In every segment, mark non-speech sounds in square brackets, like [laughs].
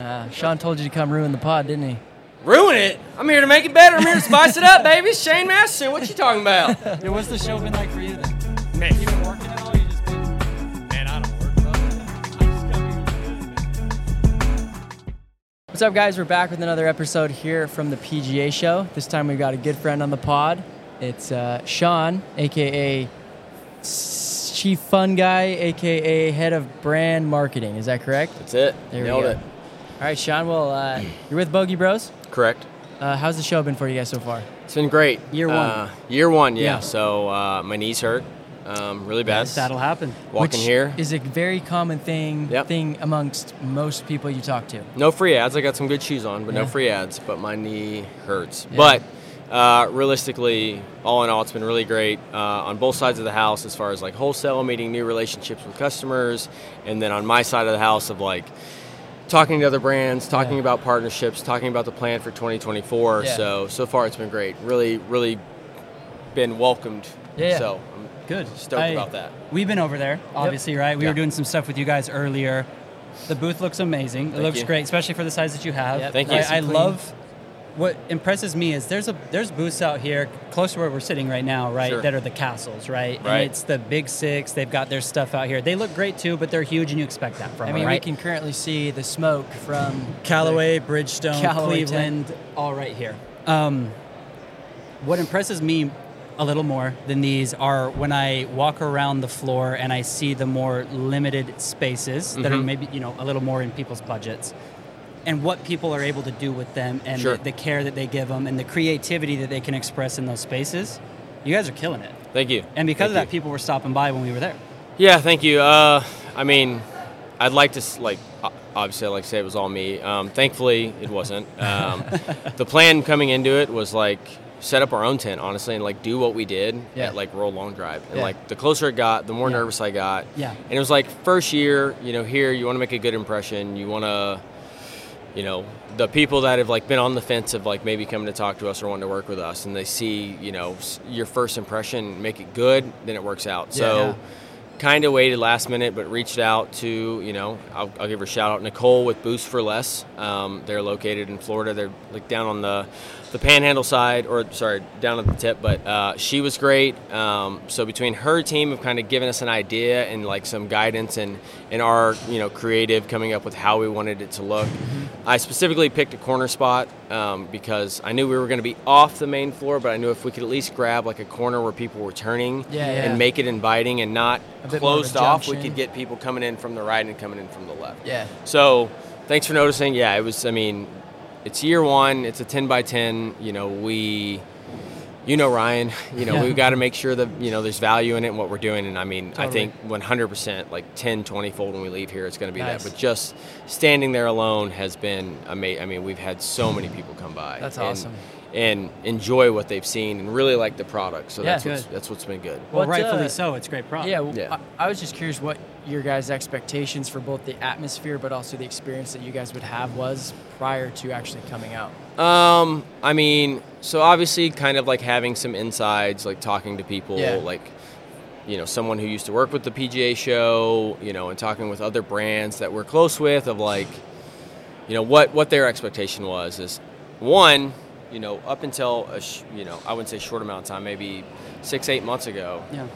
Uh, Sean told you to come ruin the pod, didn't he? Ruin it? I'm here to make it better. I'm here to spice it up, baby. It's Shane Masterson. What you talking about? Yeah, what's the show been like for you then? Man, You been working at all? You just been, man, I don't work, bro. What's up, guys? We're back with another episode here from the PGA Show. This time we've got a good friend on the pod. It's uh, Sean, aka Chief Fun Guy, aka Head of Brand Marketing. Is that correct? That's it. There we go. it. All right, Sean. Well, uh, you're with Bogey Bros. Correct. Uh, how's the show been for you guys so far? It's been great. Year one. Uh, year one, yeah. Yeah. So uh, my knees hurt um, really bad. that'll happen. Walking Which here. is a very common thing Yep. thing amongst most people you talk to. No free ads. I got some good shoes on, but Yeah. no free ads. But my knee hurts. Yeah. But uh, realistically, all in all, it's been really great uh, on both sides of the house as far as like wholesale, meeting new relationships with customers, and then on my side of the house of like talking to other brands, talking Yeah. about partnerships, talking about the plan for 2024. Yeah. So so far, it's been great. Really, really been welcomed. Yeah. So I'm Good. stoked I- about that. We've been over there, obviously, right? We Yeah. were doing some stuff with you guys earlier. The booth looks amazing. It Thank looks you. great, especially for the size that you have. Yep. Thank you. I, I love what impresses me is there's a there's booths out here close to where we're sitting right now, right? Sure. That are the castles, right? Right. And it's the big six. They've got their stuff out here. They look great too, but they're huge, and you expect that from them. I them, mean, right? we can currently see the smoke from Callaway, Bridgestone, Callaway Cleveland, all right here. Um, what impresses me a little more than these are when I walk around the floor and I see the more limited spaces that are Mhm. maybe you know a little more in people's budgets, and what people are able to do with them, and Sure. the, the care that they give them, and the creativity that they can express in those spaces. You guys are killing it, Thank you. and because of that, you. people were stopping by when we were there. Yeah, thank you. Uh, I mean, I'd like to like obviously I'd like to say it was all me. Um, thankfully, it wasn't. Um, [laughs] the plan coming into it was like set up our own tent, honestly, and like do what we did Yeah. at like World Long Drive. And Yeah. like the closer it got, the more Yeah. nervous I got. Yeah. And it was like first year, you know, here you want to make a good impression. You want to you know the people that have like been on the fence of like maybe coming to talk to us or wanting to work with us and they see you know your first impression make it good then it works out. So Yeah. kind of waited last minute but reached out to you know I'll, I'll give her a shout out nicole with boost for less. Um, they're located in florida. They're like down on the the panhandle side or sorry down at the tip but uh, she was great um, so between her team of kind of giving us an idea and like some guidance and and our you know creative coming up with how we wanted it to look i specifically picked a corner spot um, because i knew we were going to be off the main floor but i knew if we could at least grab like a corner where people were turning Yeah, yeah. and make it inviting and not A bit more of closed off we could get people coming in from the right and coming in from the left yeah. so thanks for noticing. Yeah, it was. I mean, it's year one. It's a ten by ten. You know, we, you know, Ryan. You know, Yeah. we've got to make sure that you know there's value in it and what we're doing. And I mean, I think 100 percent, like 10, 20 fold when we leave here, it's going to be Nice. that. But just standing there alone has been amazing. I mean, we've had so many people come by. That's awesome. And enjoy what they've seen and really like the product. So Yeah, that's what's, that's what's been good. Well, What's, rightfully uh, so. It's a great product. Yeah, w- Yeah. I, I was just curious what your guys' expectations for both the atmosphere but also the experience that you guys would have was prior to actually coming out. Um, I mean, so obviously, kind of like having some insides, like talking to people, Yeah. like you know, someone who used to work with the PGA show, you know, and talking with other brands that we're close with, of like, you know, what what their expectation was is one, you know, up until a sh- you know, I wouldn't say short amount of time, maybe six eight months ago, Yeah.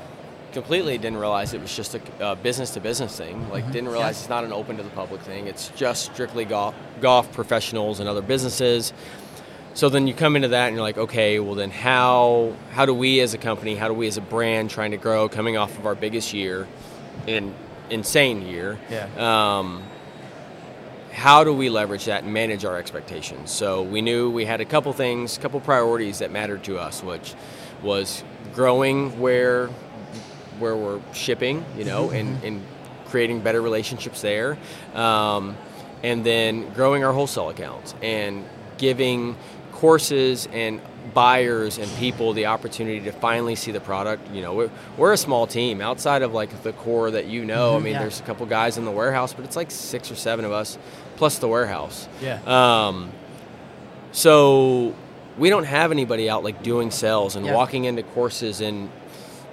completely didn't realize it was just a business to business thing. Like, didn't realize it's not an open to the public thing. It's just strictly golf, golf professionals and other businesses. So then you come into that and you're like, okay, well then how how do we as a company, how do we as a brand trying to grow, coming off of our biggest year, an insane year, Yeah. um, how do we leverage that and manage our expectations? So we knew we had a couple things, a couple priorities that mattered to us, which was growing where where we're shipping, you know, and, and creating better relationships there, um, and then growing our wholesale accounts and giving courses and buyers and people the opportunity to finally see the product. You know, we're, we're a small team outside of like the core that you know. I mean, Yeah. there's a couple guys in the warehouse, but it's like six or seven of us plus the warehouse. Yeah. Um, so we don't have anybody out like doing sales and Yeah. walking into courses in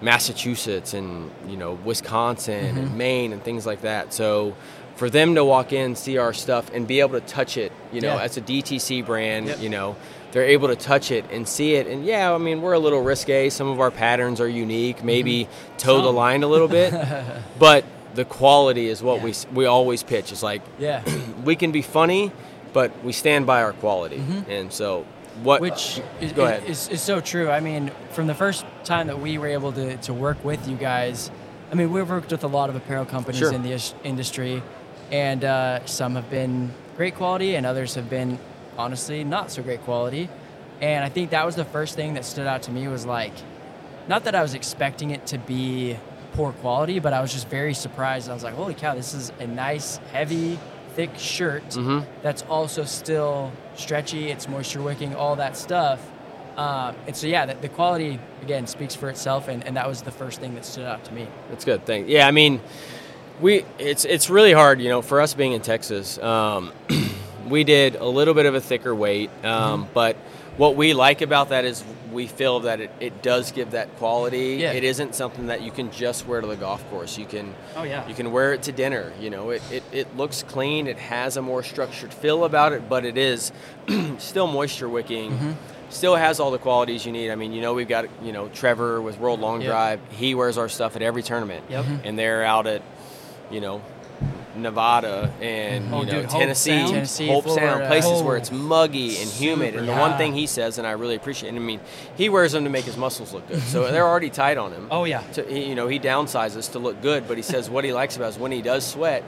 Massachusetts and you know Wisconsin and Maine and things like that. So for them to walk in, see our stuff, and be able to touch it, you know, Yeah. as a DTC brand, Yep. you know, they're able to touch it and see it. And yeah, I mean, we're a little risque. Some of our patterns are unique, maybe mm-hmm. toe the line a little bit, [laughs] but the quality is what Yeah. we we always pitch. It's like Yeah. [clears throat] we can be funny, but we stand by our quality. Mm-hmm. And so, what? Which uh, is, go ahead. Is, is so true. I mean, from the first time that we were able to, to work with you guys, I mean, we've worked with a lot of apparel companies Sure. in the industry, and uh, some have been great quality, and others have been honestly not so great quality. And I think that was the first thing that stood out to me was like, not that I was expecting it to be poor quality, but I was just very surprised. I was like, holy cow, this is a nice, heavy, thick shirt Mhm. that's also still stretchy, it's moisture wicking, all that stuff. Um, and so, yeah, the, the quality, again, speaks for itself, and, and that was the first thing that stood out to me. That's good. Thank. Yeah, I mean, we it's it's really hard, you know, for us being in Texas. Um, [clears throat] we did a little bit of a thicker weight, um, Mm-hmm. but what we like about that is we feel that it, it does give that quality. Yeah. It isn't something that you can just wear to the golf course. You can Oh, yeah. you can wear it to dinner. You know, it, it, it looks clean. It has a more structured feel about it, but it is [clears throat] still moisture wicking. Mm-hmm. Still has all the qualities you need. I mean, you know, we've got you know Trevor with World Long Yep. Drive. He wears our stuff at every tournament. Yep. And they're out at, you know, Nevada and Oh, you know dude, Hope Tennessee, Sound? Tennessee, Hope Sound, places Oh, where it's muggy and humid. And the super one thing he says, and I really appreciate, and I mean, he wears them to make his muscles look good. So they're already tight on him. Oh, yeah. To, he, you know, he downsizes to look good, but he says what he likes about it is when he does sweat,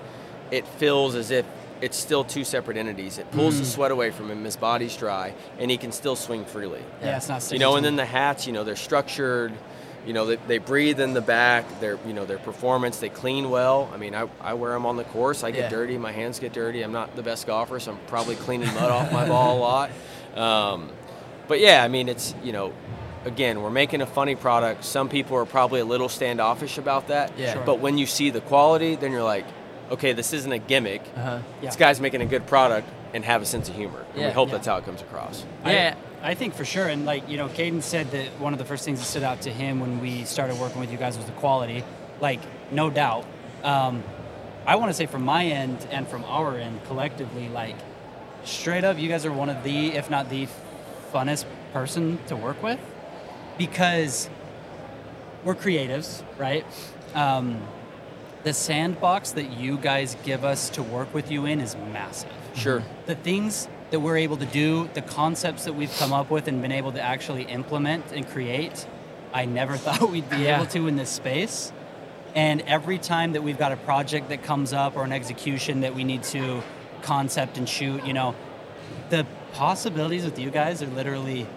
it feels as if it's still two separate entities. It pulls the Mm. sweat away from him, his body's dry, and he can still swing freely. Yeah, it's not You know, and then the hats, you know, they're structured. You know, they, they breathe in the back. They're, you know, their performance. They clean well. I mean, I, I wear them on the course. I get Yeah. dirty. My hands get dirty. I'm not the best golfer, so I'm probably cleaning mud off my ball a lot. [laughs] Um, but yeah, I mean, it's you know, again, we're making a funny product. Some people are probably a little standoffish about that. Yeah. Sure. But when you see the quality, then you're like, okay, this isn't a gimmick. Uh-huh. Yeah. This guy's making a good product and have a sense of humor. And Yeah. we hope Yeah. that's how it comes across. Yeah. I, think for sure, and like you know, Caden said that one of the first things that stood out to him when we started working with you guys was the quality. Like, no doubt. Um, I want to say from my end and from our end collectively, like, straight up, you guys are one of the, if not the, funnest person to work with because we're creatives, right? Um, the sandbox that you guys give us to work with you in is massive Sure. the things that we're able to do, the concepts that we've come up with and been able to actually implement and create, I never [laughs] thought we'd be Yeah. able to in this space. And every time that we've got a project that comes up or an execution that we need to concept and shoot, you know, the possibilities with you guys are literally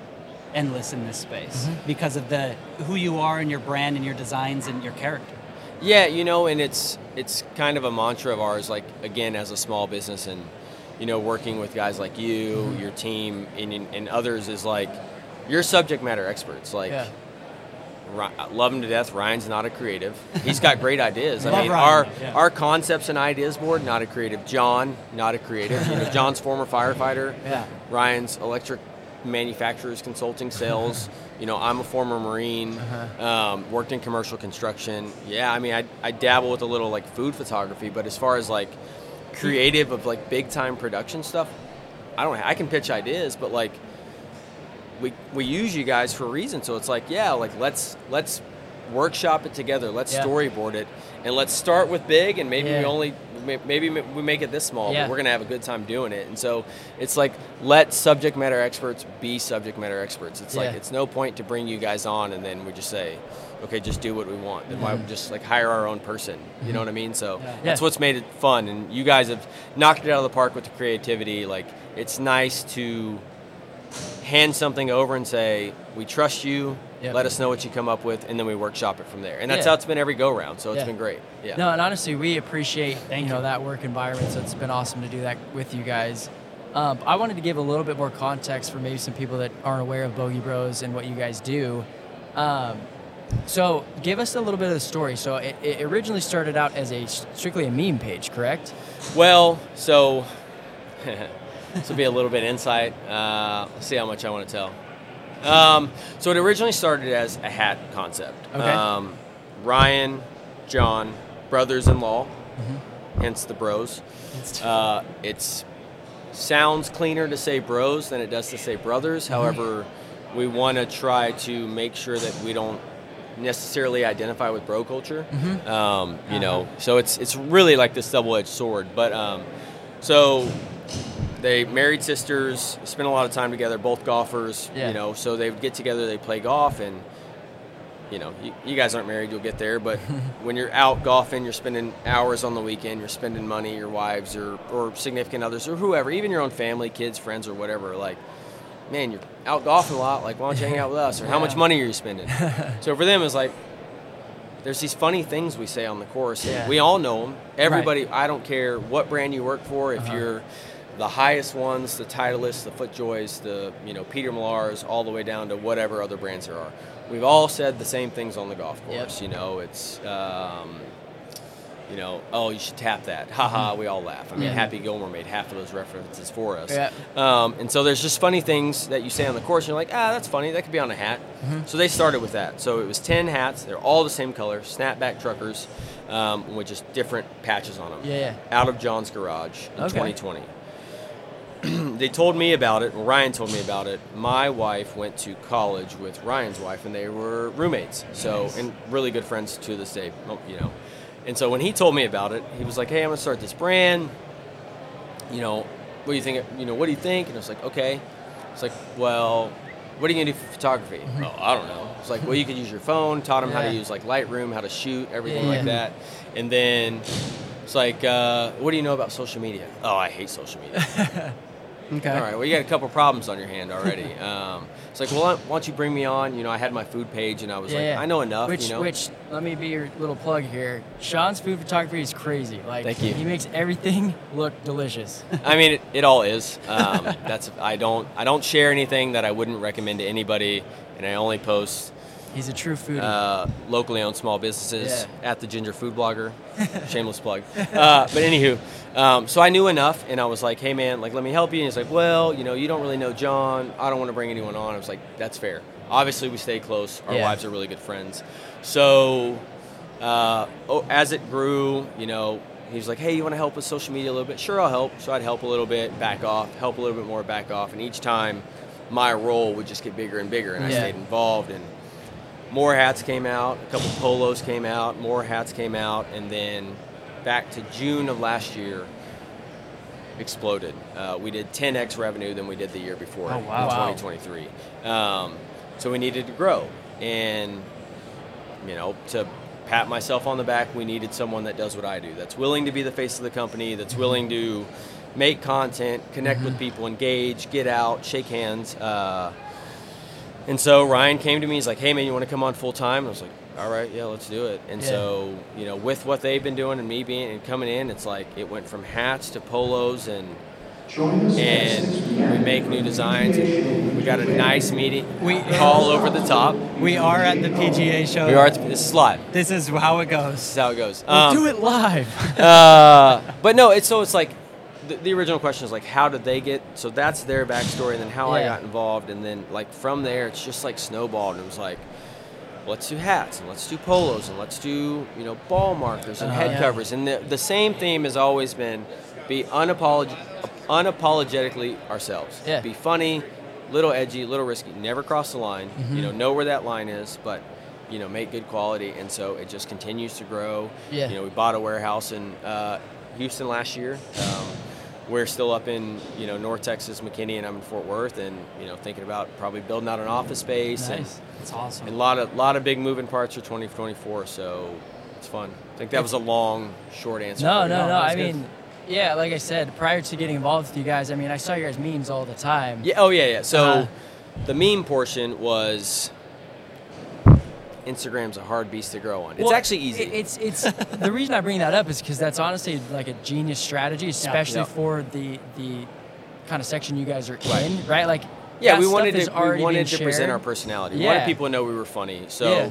endless in this space mm-hmm. because of the who you are and your brand and your designs and your character. Yeah, you know, and it's it's kind of a mantra of ours. Like again, as a small business, and you know, working with guys like you, Mm-hmm. your team, and, and others is like you're subject matter experts. Like, Yeah. Love him to death. Ryan's not a creative. He's got great [laughs] ideas. I mean, Ryan, our yeah. our concepts and ideas board, not a creative. John, not a creative. You know, [laughs] John's former firefighter. Yeah. Ryan's electric manufacturers consulting sales. [laughs] you know, I'm a former Marine, Uh-huh. um, worked in commercial construction. Yeah, I mean, I, I dabble with a little like food photography, but as far as like creative of like big time production stuff, I don't. I can pitch ideas, but like we we use you guys for a reason. So it's like, yeah, like let's let's workshop it together. Let's Yeah. storyboard it, and let's start with big, and maybe we only maybe we make it this small, Yeah. but we're gonna have a good time doing it. And so it's like let subject matter experts be subject matter experts. It's like it's no point to bring you guys on and then we just say. Okay, just do what we want. Then why Mhm. just like hire our own person? You know what I mean? So Yeah. that's Yeah. what's made it fun. And you guys have knocked it out of the park with the creativity. Like it's nice to hand something over and say, "We trust you. Yep. Let us know what you come up with," and then we workshop it from there. And that's Yeah. how it's been every go round. So it's Yeah. been great. Yeah. No, and honestly, we appreciate Thank you know you. that work environment. So it's been awesome to do that with you guys. Um, I wanted to give a little bit more context for maybe some people that aren't aware of Bogey Bros and what you guys do. Um, so give us a little bit of the story. So it, it originally started out as a strictly a meme page, correct? Well, so [laughs] this will be a little bit insight. Uh, let's see how much I want to tell. Um, so it originally started as a hat concept. Okay. Um, Ryan, John, brothers-in-law. hence the Bros. Uh, it's sounds cleaner to say Bros than it does to say Brothers. Mm-hmm. However, we want to try to make sure that we don't necessarily identify with bro culture. Mm-hmm. Um, you know, Uh-huh. so it's it's really like this double-edged sword. But um, so they married sisters, spent a lot of time together, both golfers. Yeah. You know, so they would get together, they play golf, and you know, you, you guys aren't married, you'll get there. But [laughs] when you're out golfing, you're spending hours on the weekend, you're spending money, your wives or or significant others or whoever, even your own family, kids, friends, or whatever. Like, man, you're out golfing a lot. Like, why don't you hang out with us? Or how much [laughs] money are you spending? [laughs] so for them, it's like. There's these funny things we say on the course. Yeah. We all know them. Everybody, I don't care what brand you work for. If Uh-huh. you're the highest ones, the Titleists, the FootJoys, the you know Peter Millars, all the way down to whatever other brands there are. We've all said the same things on the golf Yep. course. You know, it's um, you know, oh, you should tap that. Haha, we all laugh. I mean, Mm-hmm. Happy Gilmore made half of those references for us. Yeah. Um, and so there's just funny things that you say on the course. And you're like, ah, that's funny. That could be on a hat. Mm-hmm. So they started with that. So it was 10 hats. They're all the same color, snapback truckers, um, with just different patches on them. Yeah, yeah. Out of John's garage in Okay. 2020. [clears throat] they told me about it. Ryan told me about it. My wife went to college with Ryan's wife, and they were roommates. So, Nice. and really good friends to this day. You know, and so when he told me about it, he was like, "Hey, I'm gonna start this brand. You know, what do you think? You know, what do you think?" And I was like, "Okay." It's like, "Well, what are you gonna do for photography?" oh, I don't know. It's like, "Well, you could use your phone." Taught him how to use like Lightroom, how to shoot, everything Yeah, like that. And then it's like, uh, "What do you know about social media?" Oh, I hate social media. [laughs] Okay. All right. Well, you got a couple problems on your hand already. [laughs] Um, it's like, well, why don't you bring me on? You know, I had my food page, and I was Yeah, like, yeah. I know enough. Which, you know, which, let me be your little plug here. Sean's food photography is crazy. Like, Thank you. He makes everything [laughs] look delicious. I mean, it, it all is. Um, [laughs] that's I don't I don't share anything that I wouldn't recommend to anybody, and I only post He's a true foodie. uh, locally owned small businesses Yeah. at the Ginger Food Blogger. [laughs] Shameless plug. Uh, but anywho, um, so I knew enough, and I was like, "Hey man, like let me help you." And he's like, "Well, you know, you don't really know John. I don't want to bring anyone on." I was like, "That's fair." Obviously, we stay close. Our Yeah. wives are really good friends. So uh, oh, as it grew, you know, he was like, "Hey, you want to help with social media a little bit?" Sure, I'll help. So I'd help a little bit, back off, help a little bit more, back off, and each time, my role would just get bigger and bigger, and I stayed involved. And more hats came out, a couple polos came out, more hats came out, and then back to June of last year, exploded. Uh, we did 10x revenue than we did the year before Oh, in wow. Wow. 2023. Um, so we needed to grow, and you know, to pat myself on the back, we needed someone that does what I do, that's willing to be the face of the company, that's willing to make content, connect with people, engage, get out, shake hands. Uh, and so Ryan came to me. He's like, "Hey man, you want to come on full time?" I was like, "All right, yeah, let's do it." And Yeah. so you know, with what they've been doing and me being and coming in, it's like it went from hats to polos and and we make new designs. We got a nice meeting. We- call over the top. We are at the PGA show. We are. At the, this is live. This is how it goes. This is how it goes. We'll Um, do it live. uh, but no, it's so it's like the, the original question is like how did they get? So that's their backstory, and then how I got involved, and then like from there, it's just like snowballed, and it was like. Let's do hats and let's do polos and let's do you know ball markers and Uh-huh. head Yeah. covers and the, the same theme has always been be unapolog- unapologetically ourselves. Yeah. Be funny, little edgy, little risky. Never cross the line. Mm-hmm. You know, know where that line is, but you know, make good quality, and so it just continues to grow. Yeah. You know, we bought a warehouse in uh, Houston last year. Um, we're still up in you know North Texas, McKinney, and I'm in Fort Worth, and you know thinking about probably building out an office space and, Nice. It's awesome. and a lot of lot of big moving parts for 2024. So it's fun. I think that was a long, short answer. No, no, no. I good. mean, yeah, like I said, prior to getting involved with you guys, I mean, I saw your guys' memes all the time. Yeah. Oh yeah, yeah. So Uh, the meme portion was. Instagram's a hard beast to grow on. It's Well, actually easy. it- It's it's the reason I bring that up is because that's honestly like a genius strategy, especially Yeah. for the the kind of section you guys are Right. in, right? Like Yeah, we wanted to we wanted to present our personality. We Yeah. wanted people to know we were funny. So, Yeah.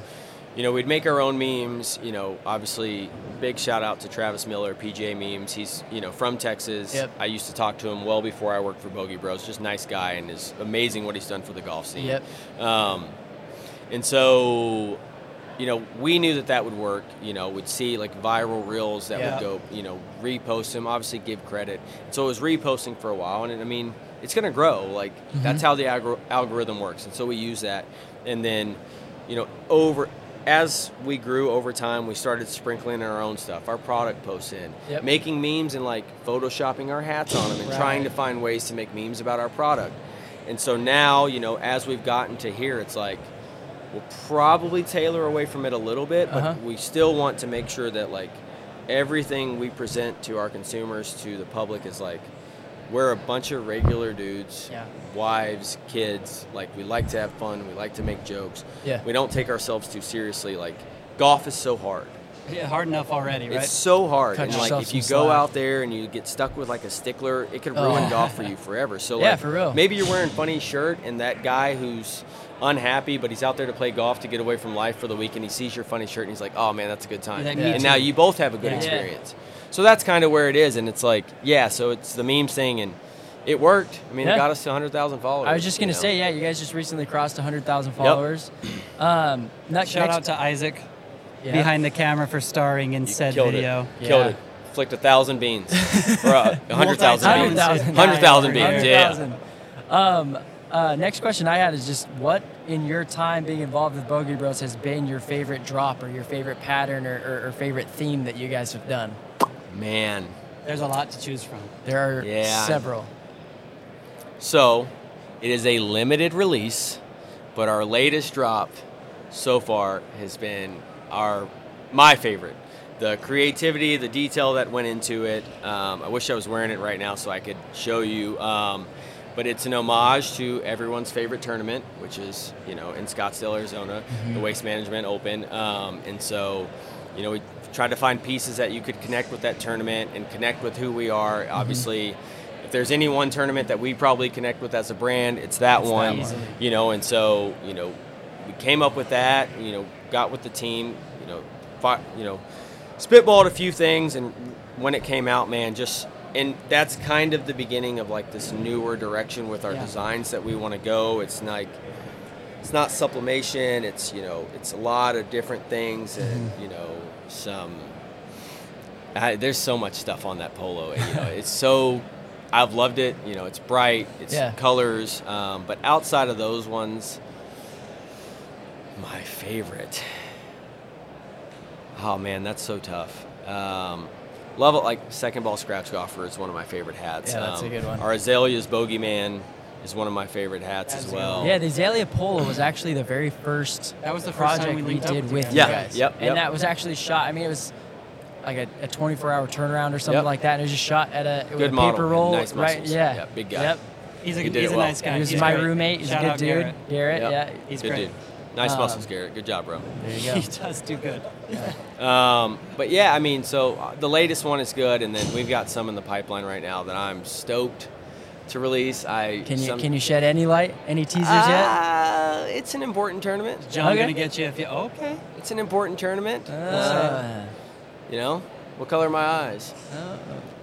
you know, we'd make our own memes. You know, obviously, big shout out to Travis Miller, PGA Memes. He's you know from Texas. Yep. I used to talk to him well before I worked for Bogey Bros. Just nice guy, and is amazing what he's done for the golf scene. Yep. Um, and so you know, we knew that that would work. You know, we'd see like viral reels that Yeah. would go, you know, repost them. Obviously, give credit. So it was reposting for a while, and I mean, it's going to grow. Like mm-hmm. that's how the algor- algorithm works, and so we use that. And then, you know, over as we grew over time, we started sprinkling in our own stuff, our product posts in, Yep. making memes and like photoshopping our hats on them, and trying to find ways to make memes about our product. And so now, you know, as we've gotten to here, it's like we'll probably tailor away from it a little bit, but Uh-huh. we still want to make sure that like everything we present to our consumers, to the public, is like we're a bunch of regular dudes, Yeah. wives, kids. Like we like to have fun, we like to make jokes. Yeah. We don't take ourselves too seriously. Like golf is so hard. Yeah, hard enough already, right? It's so hard. Cut and like if you go slack. out there and you get stuck with like a stickler, it could Oh. ruin golf for [laughs] you forever. So Yeah, like, for real. Maybe you're wearing funny shirt and that guy who's unhappy but he's out there to play golf to get away from life for the week and he sees your funny shirt and he's like, "Oh man, that's a good time." Like, me and too. now you both have a good Yeah. experience. So that's kind of where it is and it's like, yeah, so it's the memes thing and it worked. I mean, Yeah. it got us to 100,000 followers. I was just gonna know? say, yeah, you guys just recently crossed 100,000 followers. Um, ne- Shout next- out to Isaac yeah. behind the camera for starring in You said killed video. It. Killed it. Flicked a thousand beans. [laughs] or a hundred thousand beans. 100,000. Hundred thousand beans. Yeah. 100,000. Um, uh, next question I had is just what in your time being involved with Bogey Bros has been your favorite drop or your favorite pattern or, or, or favorite theme that you guys have done? Man. There's a lot to choose from. There are Yeah. several. So, it is a limited release, but our latest drop so far has been our my favorite. The creativity, the detail that went into it. Um, I wish I was wearing it right now so I could show you. Um, but it's an homage to everyone's favorite tournament, which is you know in Scottsdale, Arizona, the Waste Management Open. Um, and so, you know, we tried to find pieces that you could connect with that tournament and connect with who we are. Obviously, if there's any one tournament that we probably connect with as a brand, it's that It's that one. one. You know, and so you know, we came up with that. You know, got with the team. You know, fought, you know, spitballed a few things, and when it came out, man, just and that's kind of the beginning of like this newer direction with our Yeah. designs that we want to go. It's like it's not sublimation. It's you know, it's a lot of different things, and Mm-hmm. you know, some. I, there's so much stuff on that polo. and, You know, [laughs] it's so. I've loved it. You know, it's bright. It's Yeah. colors. Um, but outside of those ones, my favorite. Oh man, that's so tough. Um, love it. Like second ball scratch golfer is one of my favorite hats. Yeah, that's a Um, good one. Our Azaleas Bogeyman is one of my favorite hats That's as a good well. Yeah, the Azalea Polo was actually the very first That was the first project we we, linked up did with with you you guys. guys. Yeah, yep, And that was actually shot. I mean, it was like a, a 24-hour turnaround or something Yep. like that. And it was just shot at a, Good a model, paper roll, nice right? Yeah, Yeah, big guy. Yep. He's a, He he's a well. nice guy. He was He's my great. roommate. He's Shout a good dude. Garrett. Garrett, Yep. yeah. He's Good great. dude. Nice Um, muscles, Garrett. Good job, bro. There you [laughs] He does do good. [laughs] Um, but yeah, I mean, so uh, the latest one is good, and then we've got some in the pipeline right now that I'm stoked to release. I Can you some- can you shed any light, any teasers yet? Uh, it's an important tournament. John Okay. gonna get you if you. Okay. It's an important tournament. Uh, you know, what color are my eyes? oh,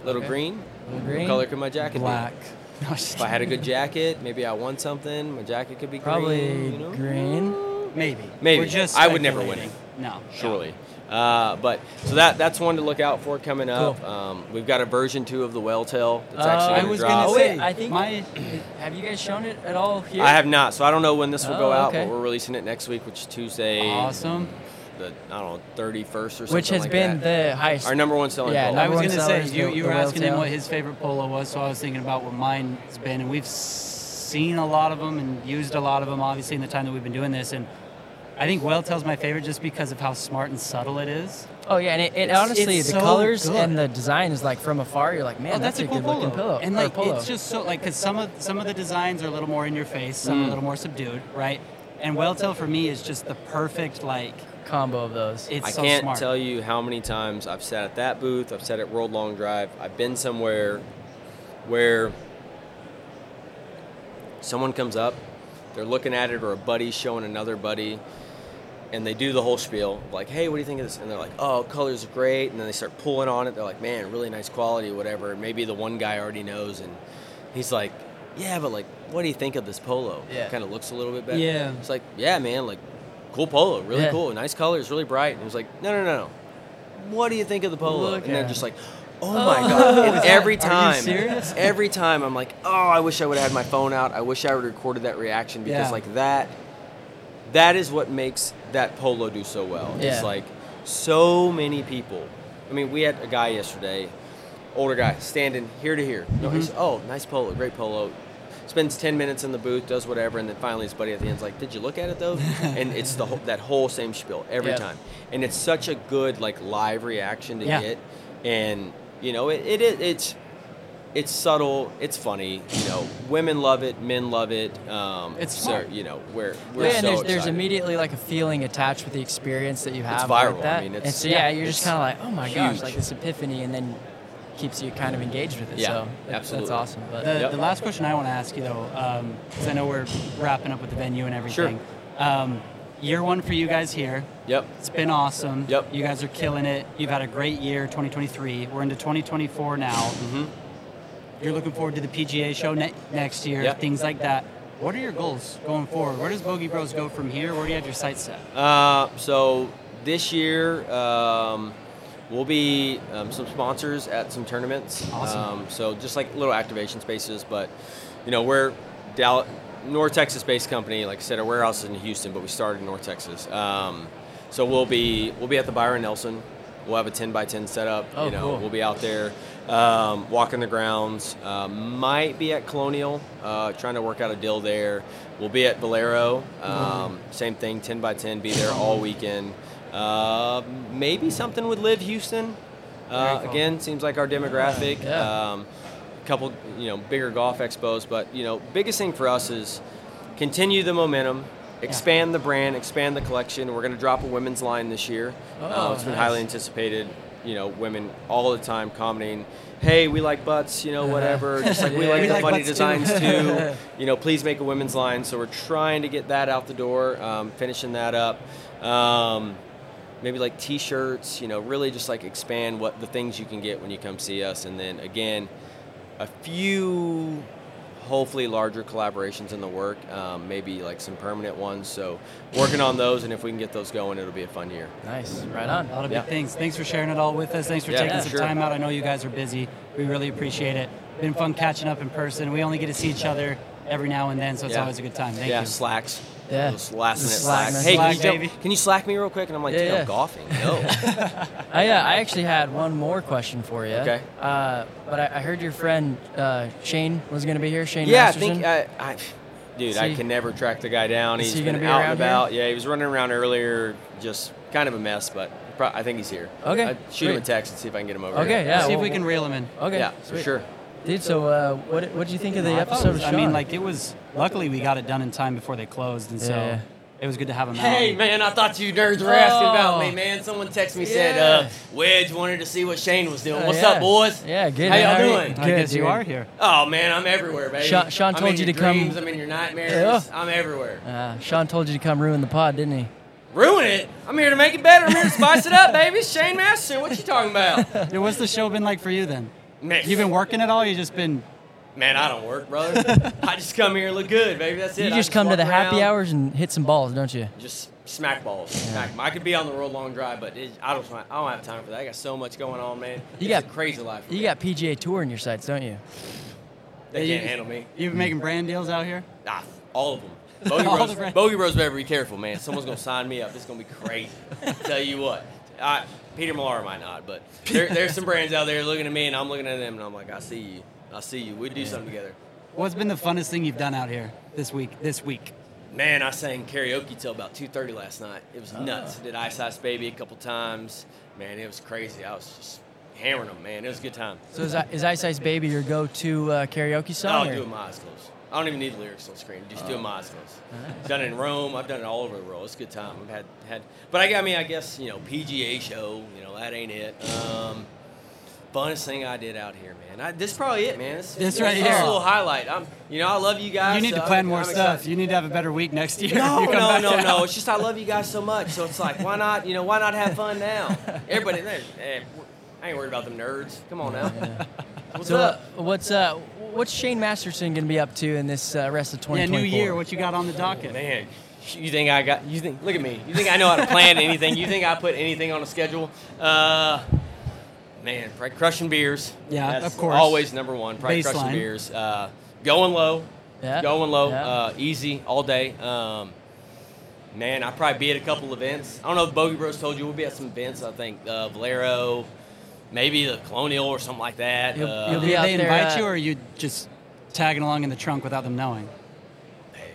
Little okay. green. Little green? What color could my jacket Black. be? No, just If I had a good jacket, maybe I won something. My jacket could be Probably green. You know? green. Maybe. Maybe. We're just I would never win speculating. No. Surely. Uh, but so that that's one to look out for coming up. Cool. Um, we've got a version two of the whale tail that's Uh, actually I gonna was drop. gonna Oh, say. I think- my. Have you guys shown it at all here? I have not, so I don't know when this will Oh, go out, okay. but we're releasing it next week, which is Tuesday, Awesome. the I don't know, thirty first or something. Which has like been that. the highest. our number one selling. Yeah, polo. I was gonna say you, you were whale asking him what his favorite polo was, so I was thinking about what mine's been, and we've seen a lot of them and used a lot of them, obviously, in the time that we've been doing this. And I think Whale Tail's my favorite just because of how smart and subtle it is. Oh yeah, and it, it honestly it's the so colors good. and the design is like from afar. You're like, man, oh, that's, that's, a, cool good looking pillow. And like, it's just so like, cause some of some of the designs are a little more in your face, some Mm. a little more subdued, right? And Whale Tail for me is just the perfect like. combo of those. It's I so can't smart. tell you how many times I've sat at that booth. I've sat at World Long Drive. I've been somewhere where someone comes up, they're looking at it, or a buddy's showing another buddy, and they do the whole spiel like, "Hey, what do you think of this?" And they're like, "Oh, colors are great." And then they start pulling on it. They're like, "Man, really nice quality, whatever." Maybe the one guy already knows, and he's like, "Yeah, but like, what do you think of this polo? Yeah. It kind of looks a little bit better." Yeah. It's like, yeah, man, like cool polo, really Yeah. cool, nice colors, really bright. And it was like, no, no, no, no. What do you think of the polo? Look and they're just like, oh my god! And every time, serious? every time, I'm like, oh, I wish I would have had my phone out. I wish I would have recorded that reaction because Yeah. like that, that is what makes that polo do so well. Yeah. It's like so many people. I mean, we had a guy yesterday, older guy, standing here to here. No, Mm-hmm. he's oh, nice polo, great polo. Spends ten minutes in the booth, does whatever, and then finally his buddy at the end's like, "Did you look at it though?" [laughs] and it's the whole, that whole same spiel every Yeah. time, and it's such a good like live reaction to Yeah. get, and you know it, it, it it's it's subtle, it's funny. You know, women love it, men love it. Um, It's so, smart. you know we're we're Yeah, so and there's, there's immediately like a feeling attached with the experience that you have. viral, With that. I mean, and it's- so yeah, yeah, you're just kind of like, oh my gosh, like this epiphany, and then keeps you kind of engaged with it. Yeah, so absolutely. that's awesome. But The, Yep. the last question I want to ask you though, because I know we're wrapping up with the venue and everything. Um, year one for you guys here. Yep. It's been awesome. Yep. You guys are killing it. You've had a great year, 2023. We're into 2024 now. Mm-hmm. You're looking forward to the PGA show ne- next year, Yep. things like that. What are your goals going forward? Where does Bogey Bros go from here? Where do you have your sights set? Uh, so this year um, we'll be um, some sponsors at some tournaments. Awesome. Um, so just like little activation spaces, but you know we're Dallas, North Texas-based company. Like I said, our warehouse is in Houston, but we started in North Texas. Um, so we'll be we'll be at the Byron Nelson. We'll have a 10 by 10 setup. Oh, you know, cool. we'll be out there um, walking the grounds. Uh, might be at Colonial, uh, trying to work out a deal there. We'll be at Valero. Um, same thing, 10 by 10. Be there all weekend. Uh, maybe something with LIV Houston. Uh, cool. Again, seems like our demographic. Yeah. Um, couple, you know, bigger golf expos, but you know, biggest thing for us is continue the momentum, expand the brand, expand the collection. We're going to drop a women's line this year. Oh, Uh, it's been nice. highly anticipated. You know, women all the time commenting, "Hey, we like butts," you know, whatever. Just like we [laughs] like We the like funny butts too. designs too. [laughs] you know, please make a women's line. So we're trying to get that out the door, um, finishing that up. Um, maybe like t-shirts you know really just like expand what the things you can get when you come see us and then again a few hopefully larger collaborations in the work um, maybe like some permanent ones so working on those and if we can get those going it'll be a fun year nice, right on. A lot of Yeah. big things. Thanks for sharing it all with us. Thanks for Yeah, taking yeah, some sure. time out. I know you guys are busy. We really appreciate it. Been fun catching up in person. We only get to see each other every now and then, so it's Yeah. always a good time. Thank yeah you. slacks Yeah. Those last The minute slack, slacks man. hey Slack, can, you jump- baby. can you slack me real quick and i'm like Yeah, yeah. i'm golfing no I, [laughs] uh, I actually had one more question for you. Okay. Uh, but I, I heard your friend uh, Shane was going to be here. Shane yeah i think I, I dude i can never track the guy down Is He's he been be out and about yeah he was running around earlier just kind of a mess but pro- i think he's here Okay, I'd shoot him a text and see if i can get him over here. Okay, here. yeah. See if we can reel him in. Okay. yeah for sure Dude, so uh, what what did you think of the I episode? was- of I mean, like it was. Luckily, we got it done in time before they closed, and so Yeah. it was good to have him Hey out. man, I thought you nerds were asking about me, Oh. man. Someone texted me Yeah. said uh, Wedge wanted to see what Shane was doing. Oh, What's yeah. up, boys? Yeah, good. How y'all are you? doing? Good, I guess you are here. Oh man, I'm everywhere, baby. Sean- Sean I'm told in you your to come- dreams, I'm in your nightmares. Yeah. I'm everywhere. Uh, Sean told you to come ruin the pod, didn't he? Ruin it? I'm here to make it better. I'm here to spice it up, baby. Shane Masterson. What you talking about? [laughs] Dude, what's the show been like for you then? Man, You've been working at all? You just been Man, I don't work, brother. [laughs] I just come here and look good, baby. That's it. You I just come to the happy around, hours and hit some balls, don't you? Just smack balls. Smack. I could be on the road long drive, but it, I don't. I don't have time for that. I got so much going on, man. You it's got- a crazy life. You me. got PGA Tour in your sights, don't you? They Yeah, can't you- handle me. You've been making brand deals out here? Nah, all of them. [laughs] Bogey Bros, the Bogey Bros better be careful, man. Someone's gonna sign me up. It's gonna be crazy. Tell you what. I, Peter Millar might not, but [laughs] there, there's some brands out there looking at me, and I'm looking at them, and I'm like, I see you. I see you. We do something together. What's been the funnest thing you've done out here this week? This week? Man, I sang karaoke till about 2:30 last night. It was nuts. Did Ice Ice Baby a couple times. Man, it was crazy. I was just hammering them, man. It was a good time. So is, is Ice Ice Baby your go-to uh, karaoke song? I'll or- do it my eyes closed. I don't even need the lyrics on screen. Just do it with my eyes closed. Nice. Done it in Rome. I've done it all over the world. It's a good time. I've had had, but I, I mean, I guess you know, PGA show. You know, that ain't it. Um, funnest thing I did out here, man. I, this is probably it, man. This, This right this here. a little highlight. I'm, you know, I love you guys. You need so to plan I'm- more I'm stuff. excited. You need to have a better week next year. No, [laughs] You come no, back no, out. no. It's just I love you guys so much. So it's like, why not? You know, why not have fun now? [laughs] Everybody, eh, I ain't worried about them nerds. Come on now. What's So uh, up? what's uh, what's Shane Masterson gonna be up to in this uh, rest of Yeah, new year. What you got on the docket? Man, You think I got? You think? Look at me. You think I know how to plan anything? You think I put anything on a schedule? Uh, man, probably crushing beers. Yeah, That's of course. Always number one. Probably Baseline. crushing beers. Uh, going low. Yeah. Going low. Yeah. Uh, easy all day. Um, man, I'll probably be at a couple events. I don't know if Bogey Bros told you we'll be at some events. I think uh, Valero, maybe the Colonial or something like that. You'll- uh, you'll Did be out they there, invite uh, you, or are you just tagging along in the trunk without them knowing? hey,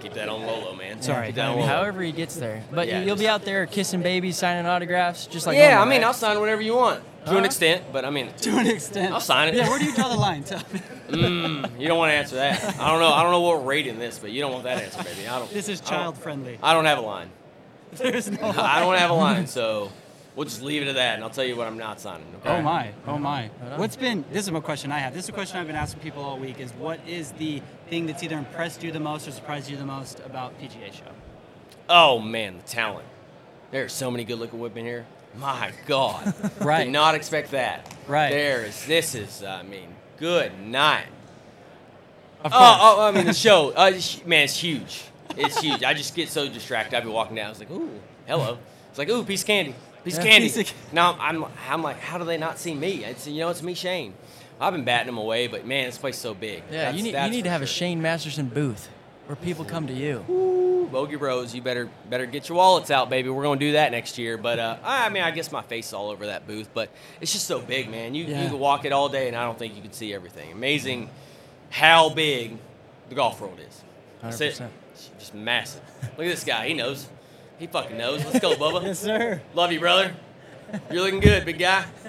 keep that on Lolo, man. Sorry. Keep that on Lolo. however he gets there. But Yeah, you- you'll be out there kissing babies, signing autographs, just like yeah, I mean, right? I'll sign whatever you want to an extent, but I mean, [laughs] To an extent. I'll sign it. Yeah, where do you draw the [laughs] line? Tell me. mm, you don't want to answer that. I don't know. I don't know what we're rating this, but you don't want that answer, baby. I don't. This is I child friendly. I don't have a line. [laughs] There's no. I don't have a line, so we'll just leave it at that, and I'll tell you what I'm not signing. Okay? Oh my, oh my. What's been, this is a question I have. This is a question I've been asking people all week is what is the thing that's either impressed you the most or surprised you the most about PGA Show? Oh man, the talent. There's so many good-looking women here. My God. [laughs] Right. Did not expect that. Right. There is. This is. I mean, good night. Oh, oh, I mean the show. Uh, man, it's huge. It's huge. I just get so distracted. I'd be walking down. I was like, ooh, hello. It's like, ooh, piece of candy, of Yeah, candy. [laughs] of- now I'm, I'm like, how do they not see me? It's you know, it's me, Shane. I've been batting them away, but man, this place is so big. Yeah, That's- you need, you need to have a. Shane Masterson booth where people come to you. Ooh, Bogey Bros, you better better get your wallets out, baby. We're gonna do that next year. But uh, I mean, I guess my face is all over that booth, but it's just so big, man. You Yeah. you can walk it all day, and I don't think you can see everything. Amazing how big the golf world is. That's it. 100%. It's just massive. Look at this guy. He knows. He fucking knows. Let's go, Bubba. [laughs] yes, sir. Love you, brother. You're looking good, big guy. [laughs]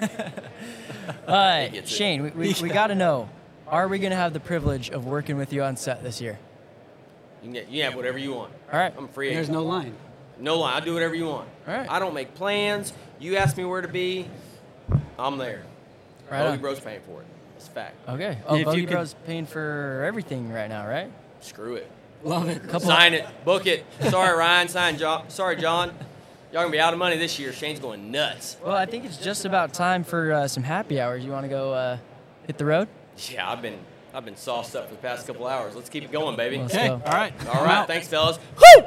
All right. Shane, we, we, we got to know are we going to have the privilege of working with you on set this year? You can, get, you can have whatever you want. All right. I'm free. There's agent. no line. No line. I'll do whatever you want. All right. I don't make plans. You ask me where to be, I'm there. Right Bogey on. Bros paying for it. It's a fact. Okay. Oh, If you Bogey could- Bros paying for everything right now, right? Screw it. Love it. Couple Sign it. Book it. Sorry, Ryan. Sign John. Sorry, John. Y'all gonna be out of money this year. Shane's going nuts. Well, I think it's just about time for uh, some happy hours. You want to go uh, hit the road? Yeah, I've been I've been sauced up for the past couple hours. Let's keep it going, baby. Let's Okay, go. all right. All I'm right, out. thanks, fellas. Woo!